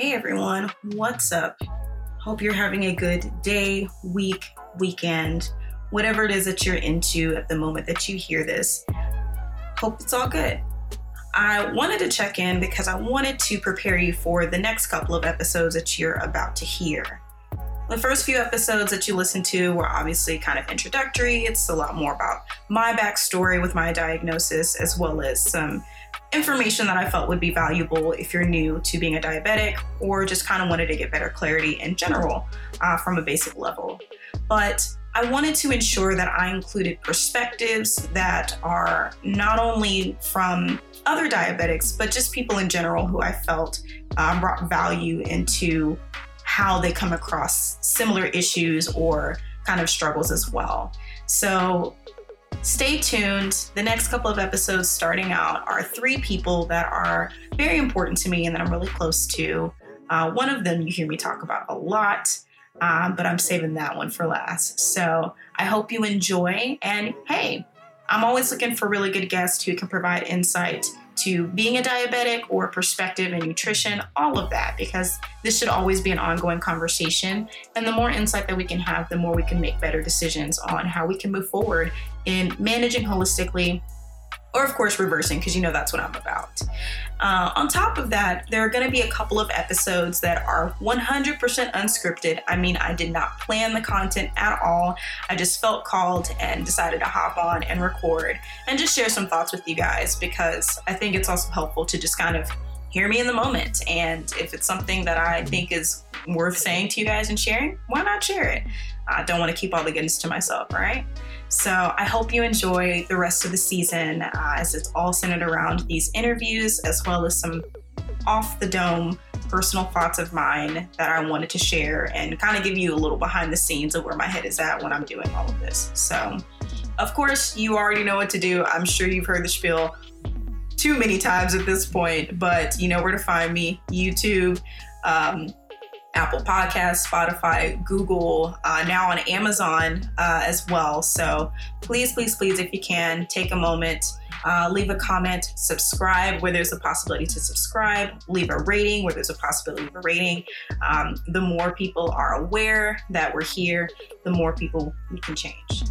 Hey everyone, what's up? Hope you're having a good day, week, weekend, whatever it is that you're into at the moment that you hear this. Hope it's all good. I wanted to check in because I wanted to prepare you for the next couple of episodes that you're about to hear. The first few episodes that you listened to were obviously kind of introductory. It's a lot more about my backstory with my diagnosis, as well as some information that I felt would be valuable if you're new to being a diabetic or just kind of wanted to get better clarity in general uh, from a basic level. But I wanted to ensure that I included perspectives that are not only from other diabetics, but just people in general who I felt uh, brought value into how they come across similar issues or kind of struggles as well. So Stay tuned. The next couple of episodes starting out are three people that are very important to me and that I'm really close to. Uh, one of them you hear me talk about a lot, um, but I'm saving that one for last. So I hope you enjoy. And hey, I'm always looking for really good guests who can provide insight to being a diabetic or perspective and nutrition, all of that, because this should always be an ongoing conversation. And the more insight that we can have, the more we can make better decisions on how we can move forward in managing holistically or of course reversing because you know that's what i'm about uh, on top of that there are going to be a couple of episodes that are 100% unscripted. I mean i did not plan the content at all. I just felt called and decided to hop on and record and just share some thoughts with you guys because i think it's also helpful to just kind of hear me in the moment. And if it's something that i think is worth saying to you guys and sharing why not share it i don't want to keep all the goodness to myself right so I hope you enjoy the rest of the season uh, as it's all centered around these interviews as well as some off the dome personal thoughts of mine that I wanted to share and kind of give you a little behind the scenes of where my head is at when I'm doing all of this. So, of course, you already know what to do. I'm sure you've heard the spiel too many times at this point, but you know where to find me YouTube. Um, Apple Podcasts, Spotify, Google, uh, now on Amazon uh, as well. So please, please, please, if you can, take a moment, uh, leave a comment, subscribe where there's a possibility to subscribe, leave a rating where there's a possibility of a rating. Um, the more people are aware that we're here, the more people we can change.